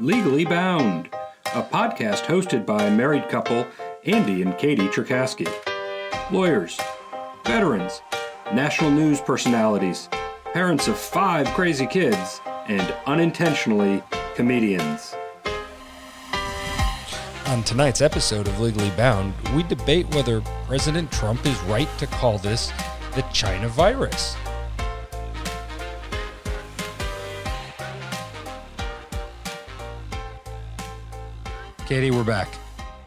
Legally Bound, a podcast hosted by married couple, Andy and Katie Cherkasky. Lawyers, veterans, national news personalities, parents of five crazy kids, and unintentionally comedians. On tonight's episode of Legally Bound, we debate whether President Trump is right to call this the China virus. Katie, we're back.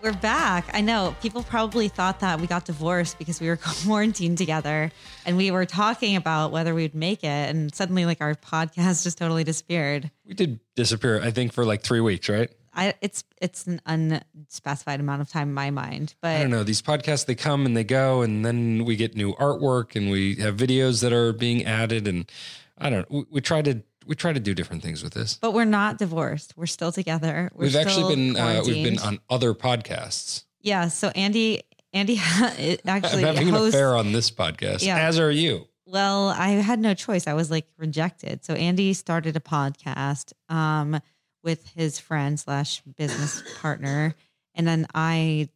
We're back. I know people probably thought that we got divorced because we were quarantined together and we were talking about whether we'd make it. And suddenly, like, our podcast just totally disappeared. We did disappear, I think, for like three weeks, right? I, it's it's an unspecified amount of time in my mind, but I don't know. These podcasts, they come and they go, and then we get new artwork and we have videos that are being added. And I don't know. We, we try to we try to do different things with this. but we're not divorced. We're still together. We're we've actually been uh, we've been on other podcasts. Yeah. So Andy, Andy it I'm actually having an affair on this podcast, Yeah. as are you. Well, I had no choice. I was like rejected. So Andy started a podcast um, with his friend slash business partner, and then I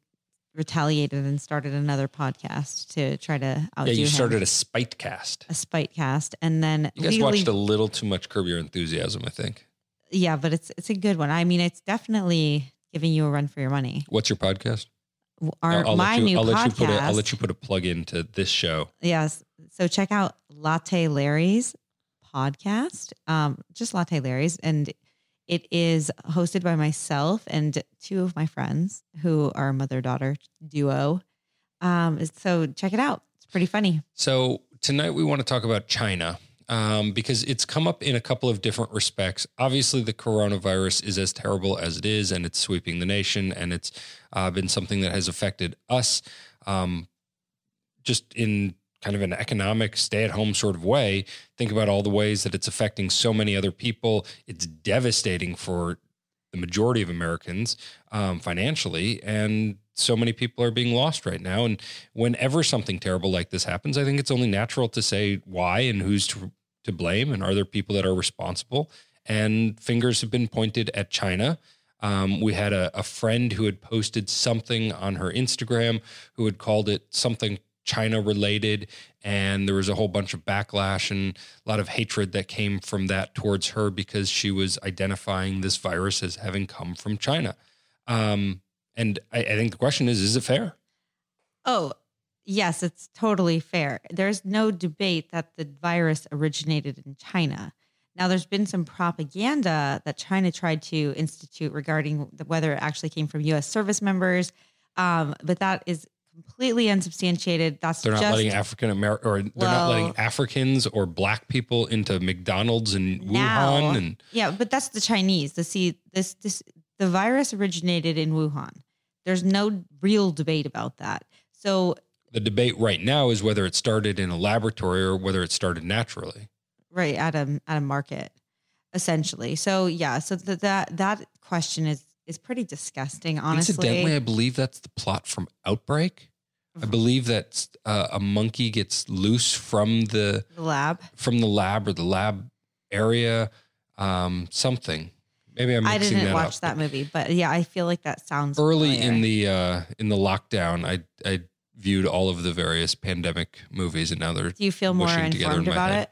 retaliated and started another podcast to try to outdo Yeah, you him. started a spite cast. a spite cast, and then You guys legally- watched a little too much Curb Your Enthusiasm, I think. yeah, but it's it's a good one. I mean, it's definitely giving you a run for your money. What's your podcast? Our I'll, I'll my let you, new I'll podcast. let you put a, I'll let you put a plug into this show. Yes. So check out Latte Larry's podcast, um, just Latte Larry's. And it is hosted by myself and two of my friends who are mother daughter duo. Um, so check it out. It's pretty funny. So tonight we want to talk about China um, because it's come up in a couple of different respects. Obviously, the coronavirus is as terrible as it is, and it's sweeping the nation, and it's uh, been something that has affected us um, just in kind of an economic stay-at-home sort of way. Think about all the ways that it's affecting so many other people. It's devastating for the majority of Americans um, financially, and so many people are being lost right now. And whenever something terrible like this happens, I think it's only natural to say why and who's to, to blame, and are there people that are responsible? And fingers have been pointed at China. Um, we had a, a friend who had posted something on her Instagram who had called it something China related. And there was a whole bunch of backlash and a lot of hatred that came from that towards her because she was identifying this virus as having come from China. Um, and I, I think the question is is it fair? Oh, yes, it's totally fair. There's no debate that the virus originated in China. Now, there's been some propaganda that China tried to institute regarding the, whether it actually came from U.S. service members, um, but that is completely unsubstantiated. That's They're not letting African American or they're not letting Africans or black people into McDonald's in now. Wuhan. And yeah, but that's the Chinese. The see this this the virus originated in Wuhan. There's no real debate about that. So the debate right now is whether it started in a laboratory or whether it started naturally. right at a at a market essentially so yeah so th- that that question is is pretty disgusting honestly Incidentally, I believe that's the plot from Outbreak. I Mm-hmm. believe that uh, a monkey gets loose from the the lab from the lab or the lab area. Um, something. Maybe I'm i mixing didn't that watch up. that movie but yeah i feel like that sounds Early familiar. in the uh, in the lockdown, I I viewed all of the various pandemic movies, and now they're do you feel more in informed my about head. it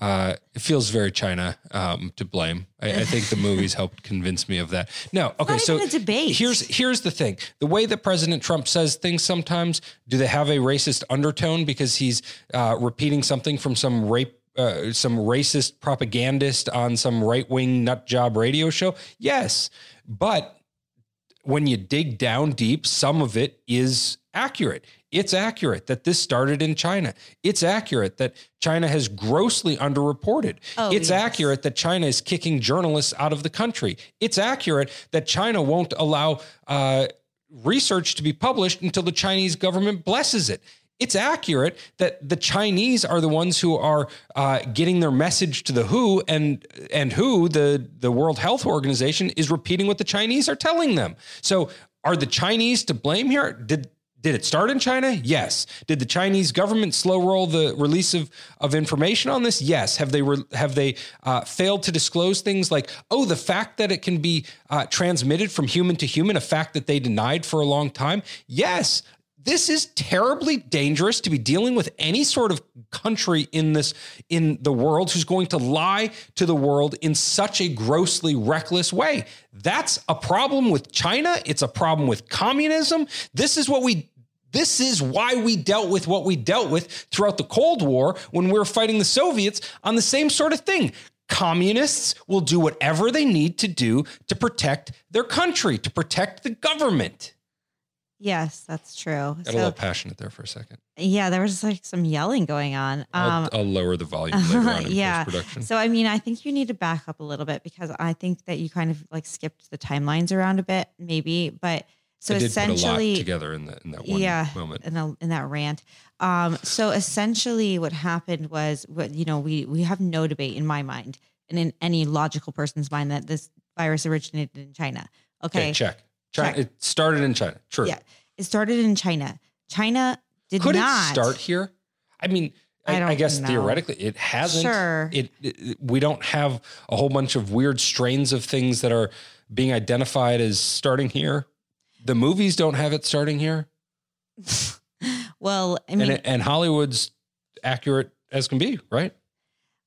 Uh, it feels very China um, to blame. I, I think the movies helped convince me of that. No, okay, so debate. here's here's the thing: the way that President Trump says things sometimes, do they have a racist undertone because he's uh, repeating something from some rape? Uh, some racist propagandist on some right wing nut job radio show. Yes, but when you dig down deep, some of it is accurate. It's accurate that this started in China. It's accurate that China has grossly underreported. Oh, it's yes. accurate that China is kicking journalists out of the country. It's accurate that China won't allow uh, research to be published until the Chinese government blesses it. It's accurate that the Chinese are the ones who are uh, getting their message to the WHO, and and WHO, the the World Health Organization, is repeating what the Chinese are telling them. So, are the Chinese to blame here? Did Did it start in China? Yes. Did the Chinese government slow roll the release of, of information on this? Yes. Have they re, have they uh, failed to disclose things like oh the fact that it can be uh, transmitted from human to human, a fact that they denied for a long time? Yes. This is terribly dangerous to be dealing with any sort of country in this in the world who's going to lie to the world in such a grossly reckless way. That's a problem with China. It's a problem with communism. This is what we this is why we dealt with what we dealt with throughout the Cold War when we were fighting the Soviets on the same sort of thing. Communists will do whatever they need to do to protect their country, to protect the government. Yes, that's true. Got a little passionate there for a second. Yeah, there was like some yelling going on. Um, I'll, I'll lower the volume later on in yeah. post-production. So I mean, I think you need to back up a little bit because I think that you kind of like skipped the timelines around a bit, maybe. But so I did essentially, together in that in that one yeah, moment. in, a, in that rant. Um, so essentially, what happened was, what you know, we we have no debate in my mind and in any logical person's mind that this virus originated in China. Okay, Okay, check. China, Check. It started in China. True. yeah, it started in China. China did Could not it start here? I mean, I I, I guess know. theoretically it hasn't. Sure. It, it we don't have a whole bunch of weird strains of things that are being identified as starting here. The movies don't have it starting here, Well, I mean, and and Hollywood's accurate as can be, right?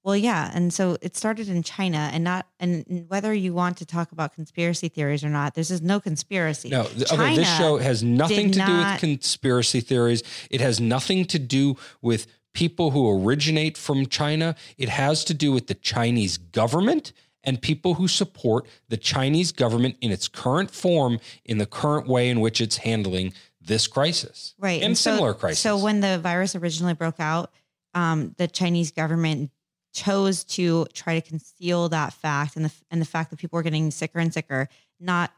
Well, yeah, and so it started in China, and not and whether you want to talk about conspiracy theories or not, this is no conspiracy. No, okay. This show has nothing to do with conspiracy theories. It has nothing to do with people who originate from China. It has to do with the Chinese government and people who support the Chinese government in its current form, in the current way in which it's handling this crisis, right, and, so- similar crises. So when the virus originally broke out, um, the Chinese government chose to try to conceal that fact and the and the fact that people were getting sicker and sicker, not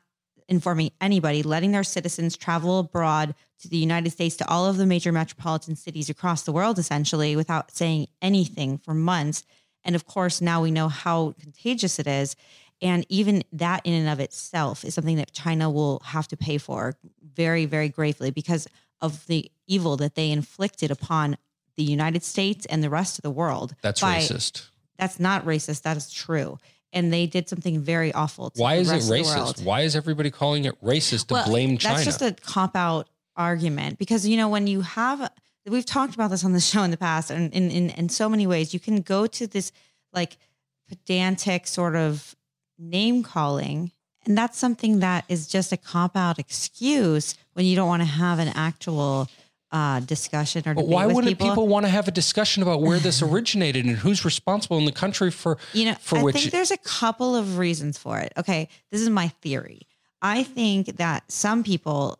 informing anybody, letting their citizens travel abroad to the United States to all of the major metropolitan cities across the world, essentially, without saying anything for months. And of course, now we know how contagious it is. And even that in and of itself is something that China will have to pay for very, very gravely because of the evil that they inflicted upon the United States and the rest of the world. That's by- racist. That's not racist. That is true. And they did something very awful. To Why the is it racist? Why is everybody calling it racist to Well, blame China? That's just a cop out argument because you know when you have we've talked about this on the show in the past and in in, in so many ways you can go to this like pedantic sort of name calling and that's something that is just a cop out excuse when you don't want to have an actual uh, discussion or But why with wouldn't people. people. want to have a discussion about where this originated and who's responsible in the country for You know, for I which think there's a couple of reasons for it. Okay, this is my theory. I think that some people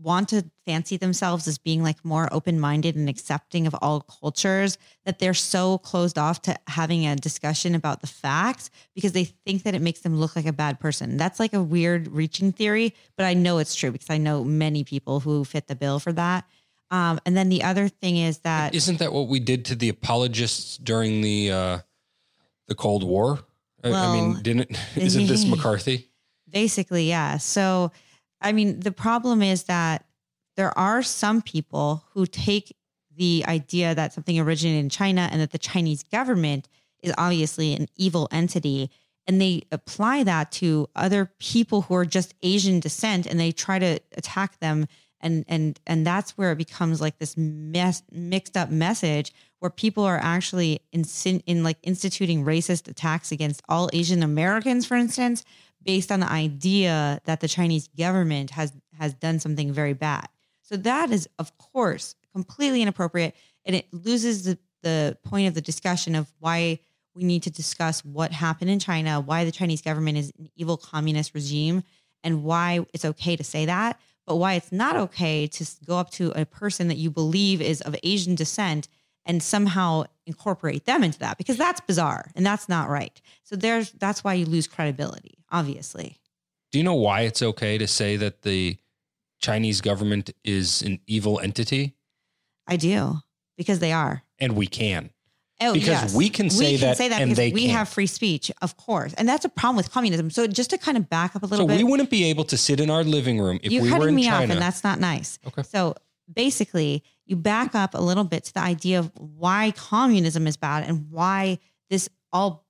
want to fancy themselves as being like more open-minded and accepting of all cultures that they're so closed off to having a discussion about the facts because they think that it makes them look like a bad person. That's like a weird reaching theory, but I know it's true because I know many people who fit the bill for that. Um, and then the other thing is that Isn't that what we did to the apologists during the uh, the Cold War? I- I mean, didn't isn't this McCarthy? Basically, yeah. So, I mean, the problem is that there are some people who take the idea that something originated in China and that the Chinese government is obviously an evil entity. And they apply that to other people who are just Asian descent and they try to attack them. And, and, and that's where it becomes like this mess, mixed up message where people are actually in, in like instituting racist attacks against all Asian Americans, for instance, based on the idea that the Chinese government has has done something very bad. So that is, of course, completely inappropriate, and it loses the the point of the discussion of why we need to discuss what happened in China, why the Chinese government is an evil communist regime, and why it's okay to say that, but why it's not okay to go up to a person that you believe is of Asian descent and somehow incorporate them into that because that's bizarre and that's not right. So there's that's why you lose credibility, obviously. Do you know why it's okay to say that the Chinese government is an evil entity? I do because they are. And we can. Oh, Because yes. we can say that and because they we can't. have free speech, of course, and that's a problem with communism. So just to kind of back up a So little bit, So we wouldn't be able to sit in our living room if you're we were in me China. off, and that's not nice. Okay. So basically, you back up a little bit to the idea of why communism is bad and why this all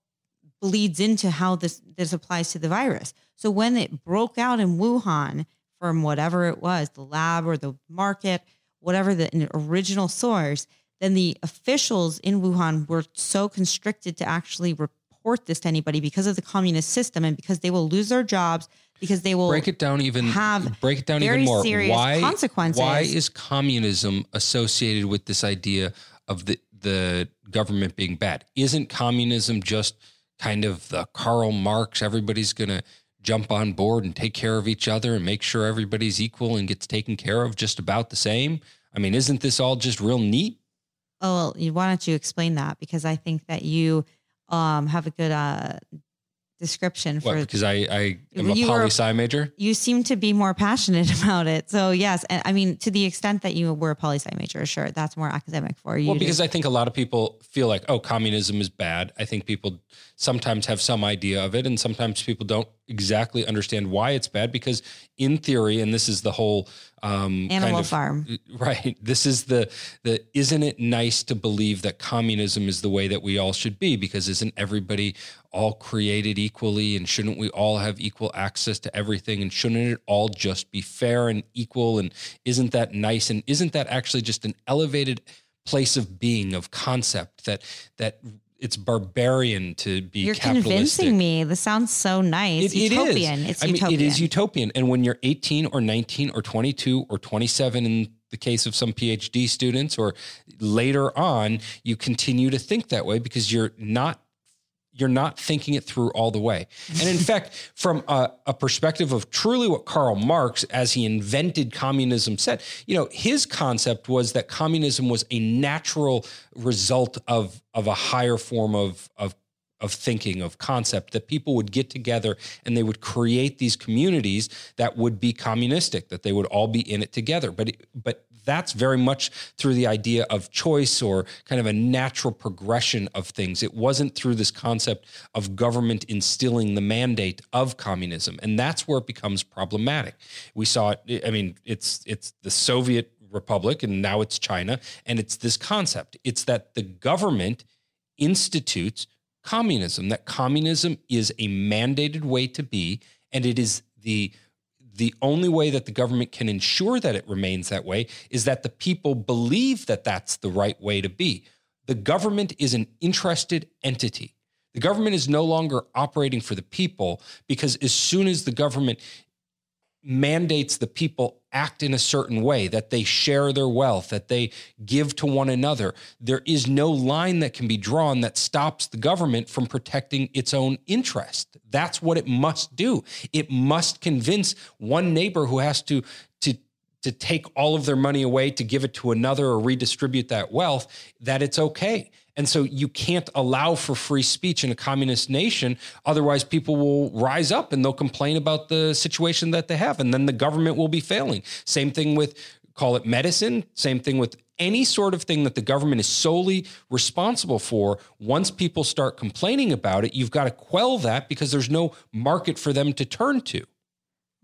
bleeds into how this this applies to the virus. So when it broke out in Wuhan from whatever it was, the lab or the market, whatever the original source, then the officials in Wuhan were so constricted to actually report this to anybody because of the communist system and because they will lose their jobs because they will break it down even have break it down even more. serious why consequences. why is communism associated with this idea of the the government being bad? Isn't communism just kind of the Karl Marx? Everybody's going to jump on board and take care of each other and make sure everybody's equal and gets taken care of just about the same. I mean, isn't this all just real neat? Oh, well, why don't you explain that? Because I think that you um, have a good uh, description What? for. Because I I am a poli were- sci major. you seem to be more passionate about it. So yes, and I mean to the extent that you were a poli sci major, sure, that's more academic for you. Well, to- because I think a lot of people feel like, oh, communism is bad. I think people sometimes have some idea of it, and sometimes people don't exactly understand why it's bad. Because in theory, and this is the whole um, Animal kind of, Farm. right? This is the the isn't it nice to believe that communism is the way that we all should be? Because isn't everybody all created equally, and shouldn't we all have equal access to everything? And shouldn't it all just be fair and equal? And isn't that nice? And isn't that actually just an elevated place of being of concept that that it's barbarian to be you're convincing me. This sounds so nice. It- it is. utopian. It's I mean, it is utopian. And when you're 18 or 19 or 22 or 27 in the case of some PhD students or later on, you continue to think that way because you're not you're not thinking it through all the way. And in fact, from a, a perspective of truly what Karl Marx, as he invented communism, said, you know, his concept was that communism was a natural result of of a higher form of of of thinking of concept that people would get together and they would create these communities that would be communistic that they would all be in it together but it, but that's very much through the idea of choice or kind of a natural progression of things. It wasn't through this concept of government instilling the mandate of communism and that's where it becomes problematic. We saw it i mean it's it's the soviet republic and now it's china and it's this concept. It's that the government institutes communism that communism is a mandated way to be and it is the the only way that the government can ensure that it remains that way is that the people believe that that's the right way to be. The government is an interested entity. The government is no longer operating for the people because as soon as the government mandates the people act in a certain way, that they share their wealth, that they give to one another. There is no line that can be drawn that stops the government from protecting its own interest. That's what it must do. It must convince one neighbor who has to to to take all of their money away to give it to another or redistribute that wealth that it's okay. And so you can't allow for free speech in a communist nation. Otherwise, people will rise up and they'll complain about the situation that they have. And then the government will be failing. Same thing with, call it medicine, same thing with any sort of thing that the government is solely responsible for. Once people start complaining about it, you've got to quell that because there's no market for them to turn to.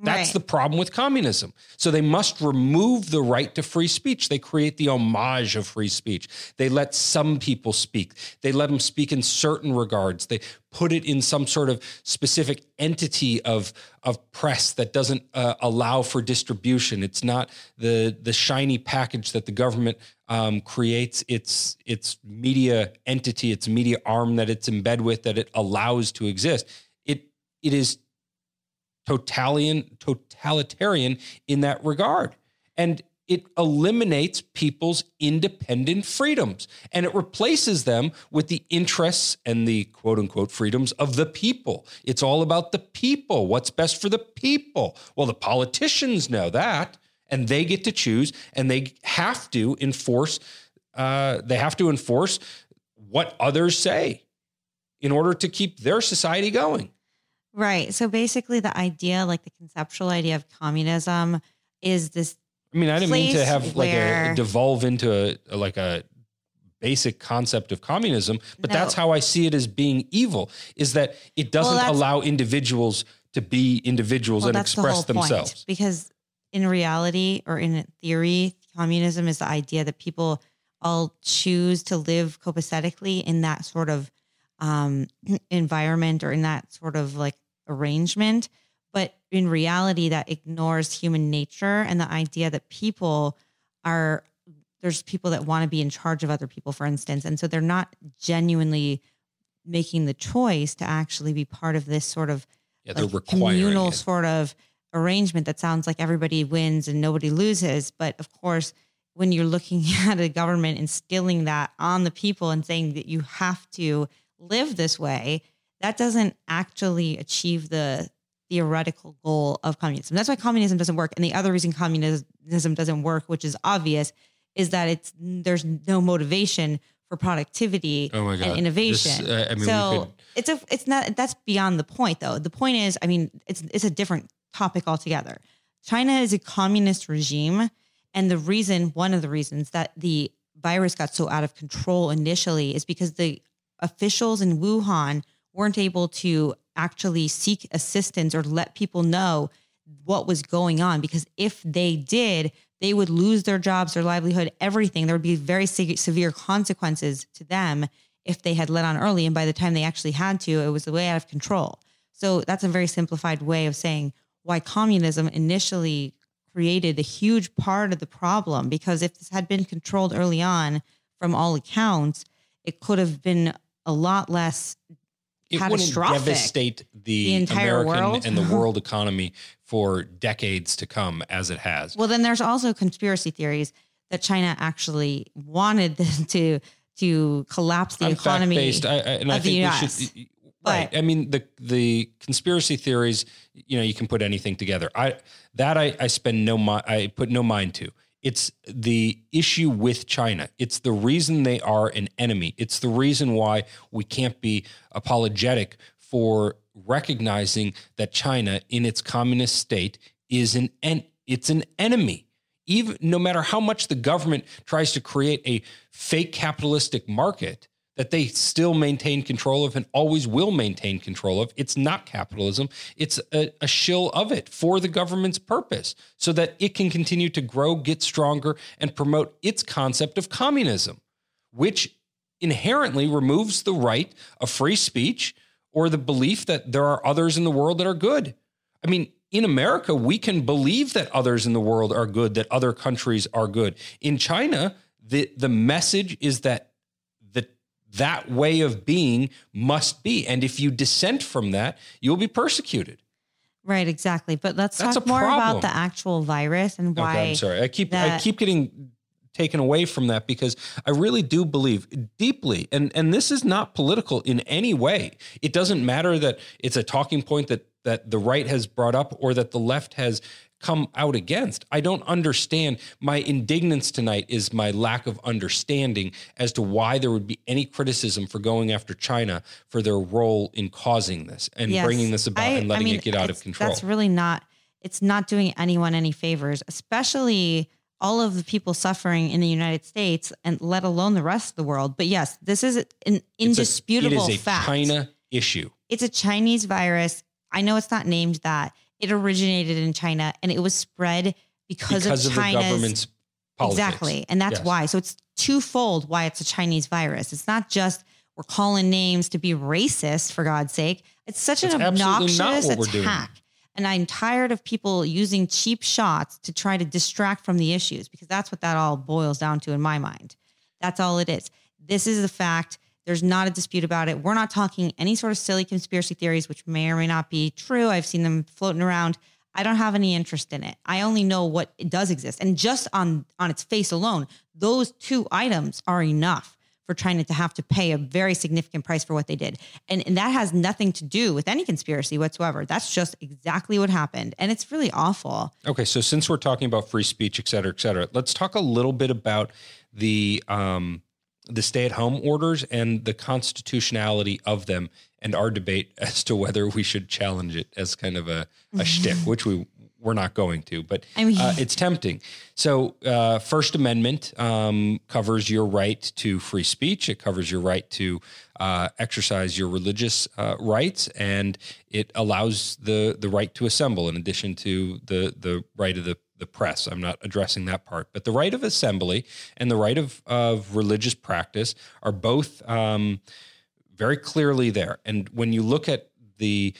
That's Right. the problem with communism. So they must remove the right to free speech. They create the homage of free speech. They let some people speak. They let them speak in certain regards. They put it in some sort of specific entity of of press that doesn't uh, allow for distribution. It's not the the shiny package that the government um, creates. Its its media entity, its media arm that it's in bed with that it allows to exist. It it is totalitarian totalitarian in that regard. And it eliminates people's independent freedoms and it replaces them with the interests and the quote unquote freedoms of the people. It's all about the people. What's best for the people? Well the politicians know that and they get to choose and they have to enforce uh, they have to enforce what others say in order to keep their society going Right. So basically, the idea, like the conceptual idea of communism, is this I mean, I didn't mean to have like a devolve into a, like a basic concept of communism, but No. that's how I see it as being evil is that it doesn't that's- allow individuals to be individuals Well, and that's the express point, themselves. because in reality or in theory, communism is the idea that people all choose to live copacetically in that sort of um, environment or in that sort of like arrangement. But in reality, that ignores human nature and the idea that people are there's people that want to be in charge of other people, for instance, and so they're not genuinely making the choice to actually be part of this sort of Yeah, like communal it. sort of arrangement that sounds like everybody wins and nobody loses. But of course, when you're looking at a government instilling that on the people and saying that you have to live this way, that doesn't actually achieve the theoretical goal of communism. That's why communism doesn't work. And the other reason communism doesn't work, which is obvious, is that it's there's no motivation for productivity Oh and innovation. This, uh, I mean, so could- it's a it's not that's beyond the point though. The point is, I mean, it's it's a different topic altogether. China is a communist regime, and the reason, one of the reasons that the virus got so out of control initially is because the officials in Wuhan weren't able to actually seek assistance or let people know what was going on because if they did they would lose their jobs their livelihood everything. There would be very se- severe consequences to them if they had let on early and by the time they actually had to it was way out of control. So that's a very simplified way of saying why communism initially created a huge part of the problem because if this had been controlled early on from all accounts it could have been a lot less it wouldn't catastrophic. devastate the, The entire American world? and the world economy for decades to come as it has. Well, then there's also conspiracy theories that China actually wanted them to to collapse the I'm economy. fact-based, I, I, and I of the think we US. should. But- Right. I mean, the the conspiracy theories. You know, you can put anything together. I that I, I spend no. I put no mind to. It's the issue with China. It's the reason they are an enemy. It's the reason why we can't be apologetic for recognizing that China, in its communist state, is an en- it's an enemy. Even no matter how much the government tries to create a fake capitalistic market that they still maintain control of and always will maintain control of. It's not capitalism. It's a, a shill of it for the government's purpose so that it can continue to grow, get stronger, and promote its concept of communism, which inherently removes the right of free speech or the belief that there are others in the world that are good. I mean, in America, we can believe that others in the world are good, that other countries are good. In China, the, the message is that that way of being must be. And if you dissent from that, you'll be persecuted. right, exactly. But let's That's talk more problem. about the actual virus and why. Okay, I'm sorry. I keep I keep getting taken away from that because I really do believe deeply, and and this is not political in any way. It doesn't matter that it's a talking point that that the right has brought up or that the left has come out against. I don't understand. My indignance tonight is my lack of understanding as to why there would be any criticism for going after China for their role in causing this and Yes. bringing this about I- and letting I mean, it get out of control. That's really not. It's not doing anyone any favors, especially all of the people suffering in the United States, and let alone the rest of the world. But yes, this is an It's a- indisputable it is a fact. China issue. It's a Chinese virus. I know it's not named that. It originated in China and it was spread because, because of of, the China's government's politics. Exactly. And that's Yes. why. So it's twofold why it's a Chinese virus. It's not just we're calling names to be racist, for God's sake. It's such That's an obnoxious what we're doing. attack. And I'm tired of people using cheap shots to try to distract from the issues because that's what that all boils down to in my mind. That's all it is. This is the fact. There's not a dispute about it. We're not talking any sort of silly conspiracy theories, which may or may not be true. I've seen them floating around. I don't have any interest in it. I only know what does exist. And just on on its face alone, those two items are enough for China to have to pay a very significant price for what they did. And, and that has nothing to do with any conspiracy whatsoever. That's just exactly what happened. And it's really awful. Okay, so since we're talking about free speech, et cetera, et cetera, let's talk a little bit about the um, the stay at home orders and the constitutionality of them, and our debate as to whether we should challenge it as kind of a, a shtick, which we we're not going to, but I mean- uh, it's tempting. So, uh, First Amendment um, covers your right to free speech. It covers your right to uh, exercise your religious uh, rights, and it allows the the right to assemble. In addition to the the right of the the press, I'm not addressing that part, but the right of assembly and the right of of religious practice are both um, very clearly there. And when you look at the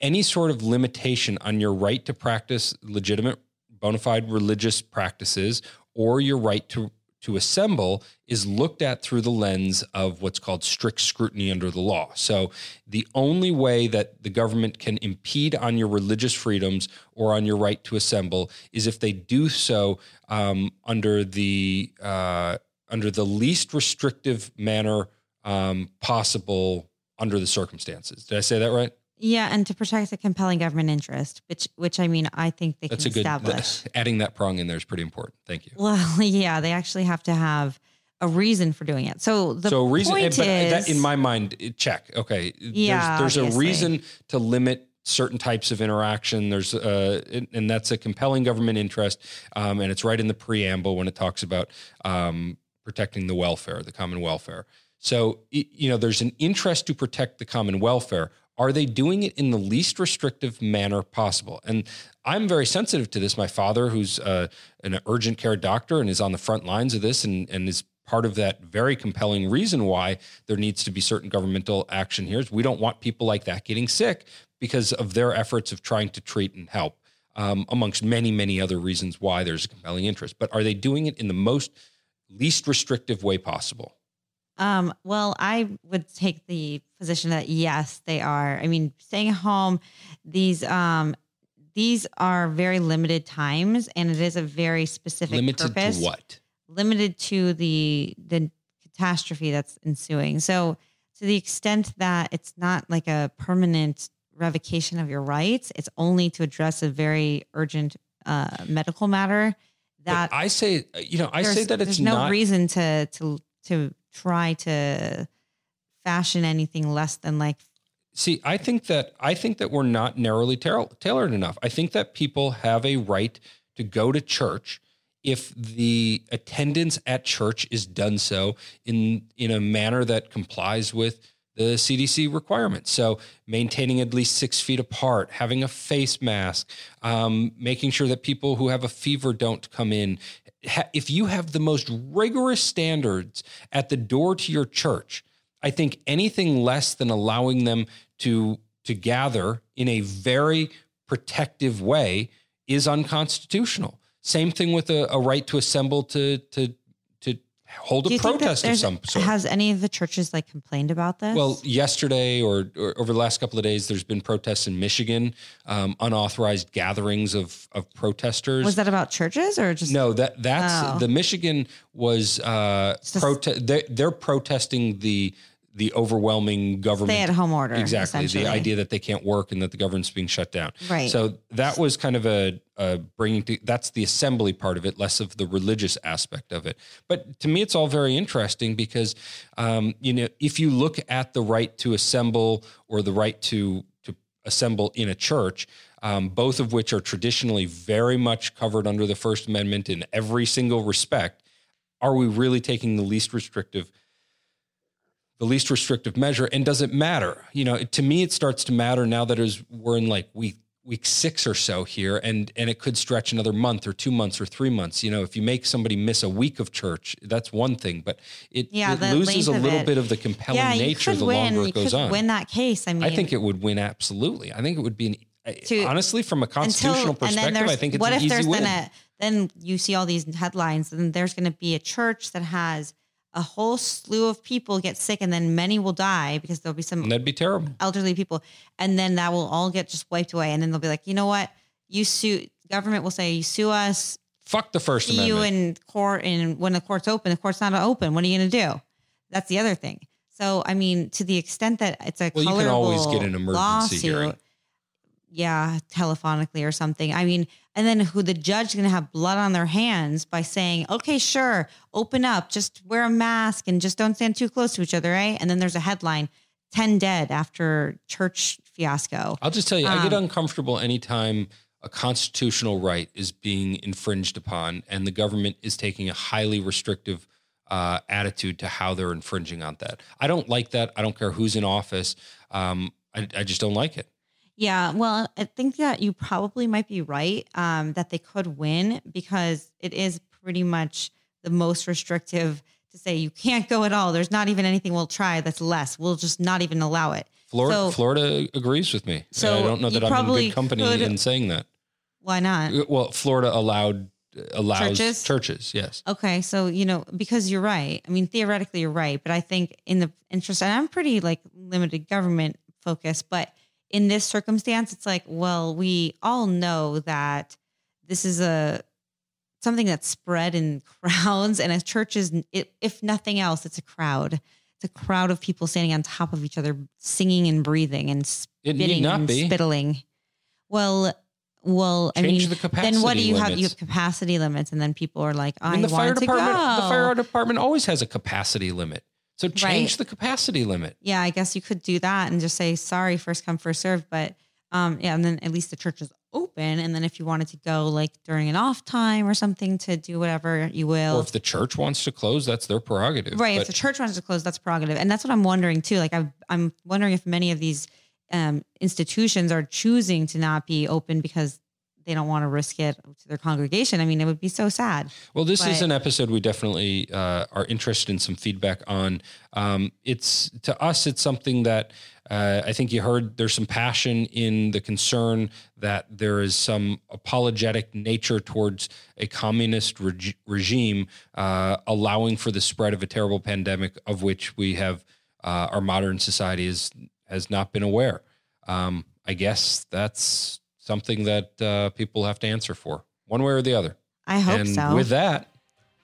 any sort of limitation on your right to practice legitimate bona fide religious practices or your right to to assemble is looked at through the lens of what's called strict scrutiny under the law. So the only way that the government can impede on your religious freedoms or on your right to assemble is if they do so um, under the uh, under the least restrictive manner um, possible under the circumstances. Did I say that right? Yeah, and to protect a compelling government interest, which which I mean, I think they That's a can good. establish. adding that prong in there is pretty important. Thank you. well, yeah, they actually have to have a reason for doing it. So the so reason, point but is, that in my mind, check. Okay, Yeah, there's, there's a reason to limit certain types of interaction. There's uh, and- that's a compelling government interest, um, and it's right in the preamble when it talks about um, protecting the welfare, the common welfare. So you know, there's an interest to protect the common welfare. Are they doing it in the least restrictive manner possible? And I'm very sensitive to this. My father, who's uh, an urgent care doctor and is on the front lines of this, and and is part of that very compelling reason why there needs to be certain governmental action here is we don't want people like that getting sick because of their efforts of trying to treat and help um, amongst many many other reasons why there's a compelling interest but are they doing it in the most least restrictive way possible Um, well, I would take the position that yes, they are. I mean, staying at home, these um these are very limited times and it is a very specific limited purpose. to what Limited to the the catastrophe that's ensuing. So to the extent that it's not like a permanent revocation of your rights, it's only to address a very urgent uh, medical matter that But i say you know i say that it's there's no not reason to to to try to fashion anything less than like See, I think that I think that we're not narrowly tail- tailored enough. I think that people have a right to go to church if the attendance at church is done so in in a manner that complies with the CDC requirements. So maintaining at least six feet apart, having a face mask, um, making sure that people who have a fever don't come in. If you have the most rigorous standards at the door to your church, I think anything less than allowing them to to gather in a very protective way is unconstitutional. Same thing with a, a right to assemble to to hold a you think that protest of some sort. Has any of the churches like complained about this? Well, yesterday or, or over the last couple of days, there's been protests in Michigan, um, unauthorized gatherings of of protesters. was that about churches or just No, that that's Oh. the Michigan was uh, just- prote- they're, they're protesting the the overwhelming government stay at home order? exactly the idea that they can't work and that the government's being shut down. Right. So that was kind of a, a bringing to that's the assembly part of it, less of the religious aspect of it. But to me, it's all very interesting because um, you know if you look at the right to assemble or the right to to assemble in a church. Um, both of which are traditionally very much covered under the First Amendment in every single respect. Are we really taking the least restrictive the least restrictive measure and does it matter you know to me it starts to matter now that is we're in like week week six or so here and and it could stretch another month or two months or three months you know if you make somebody miss a week of church that's one thing but it, Yeah, it loses a little it. bit of the compelling yeah, nature the win. longer it goes on win that case. I mean, i think it would win absolutely i think it would be an To- honestly from a constitutional then perspective i think it's what an if easy there's win then a then you see all these headlines and there's going to be a church that has a whole slew of people get sick and then many will die because there'll be some and that'd be terrible. elderly people. And then that will all get just wiped away. And then they'll be like you know what? You sue government will say you sue us. Fuck the first see you amendment. in court and when the court's open the court's not open. What are you going to do? That's the other thing. So i mean to the extent that it's a Well, you can always get an emergency lawsuit, hearing. yeah telephonically or something. I mean and then who the judge is going to have blood on their hands by saying okay sure open up just wear a mask and just don't stand too close to each other right and then there's a headline 10 dead after church fiasco I'll just tell you, I get Um, uncomfortable anytime a constitutional right is being infringed upon, and the government is taking a highly restrictive uh, attitude to how they're infringing on that. I don't like that. I don't care who's in office. Um, I, I just don't like it. Yeah, well, I think that you probably might be right um, that they could win because it is pretty much the most restrictive to say you can't go at all. There's not even anything we'll try that's less. We'll just not even allow it. Florida, So- Florida agrees with me. So I don't know that I'm in good company could- in saying that. Why not? Well, Florida allowed allows Churches? churches yes. Okay, so you know because you're right. I mean, theoretically you're right, but I think in the interest, and I'm pretty like limited government focused, but in this circumstance, it's like, well, we all know that this is a something that's spread in crowds, and a church is, if nothing else, it's a crowd. It's a crowd of people standing on top of each other, singing and breathing and It spitting and be. spittling. Well, well, I mean, the then what do you have? You have capacity limits, and then people are like, I, I mean, the fire want to department go. the fire department always has a capacity limit. So change Right. the capacity limit. yeah, I guess you could do that and just say sorry, first come, first served. But um, yeah, and then at least the church is open. And then if you wanted to go like during an off time or something to do whatever you will, Or if the church wants to close, that's their prerogative. right? if the church wants to close, that's prerogative, and that's what I'm wondering too. Like I've, I'm wondering if many of these um, institutions are choosing to not be open because they don't want to risk it to their congregation. I mean, it would be so sad. Well, this is an episode we definitely uh, are interested in some feedback on. Um, it's to us, it's something that uh, I think you heard. There's some passion in the concern that there is some apologetic nature towards a communist reg- regime uh, allowing for the spread of a terrible pandemic of which we have uh, our modern society is has not been aware. Um, I guess that's something that uh, people have to answer for, one way or the other I hope and so. with that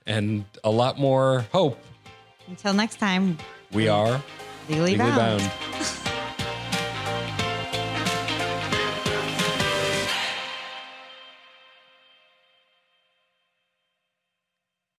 and a lot more hope, Until next time, we are legally legally bound. bound.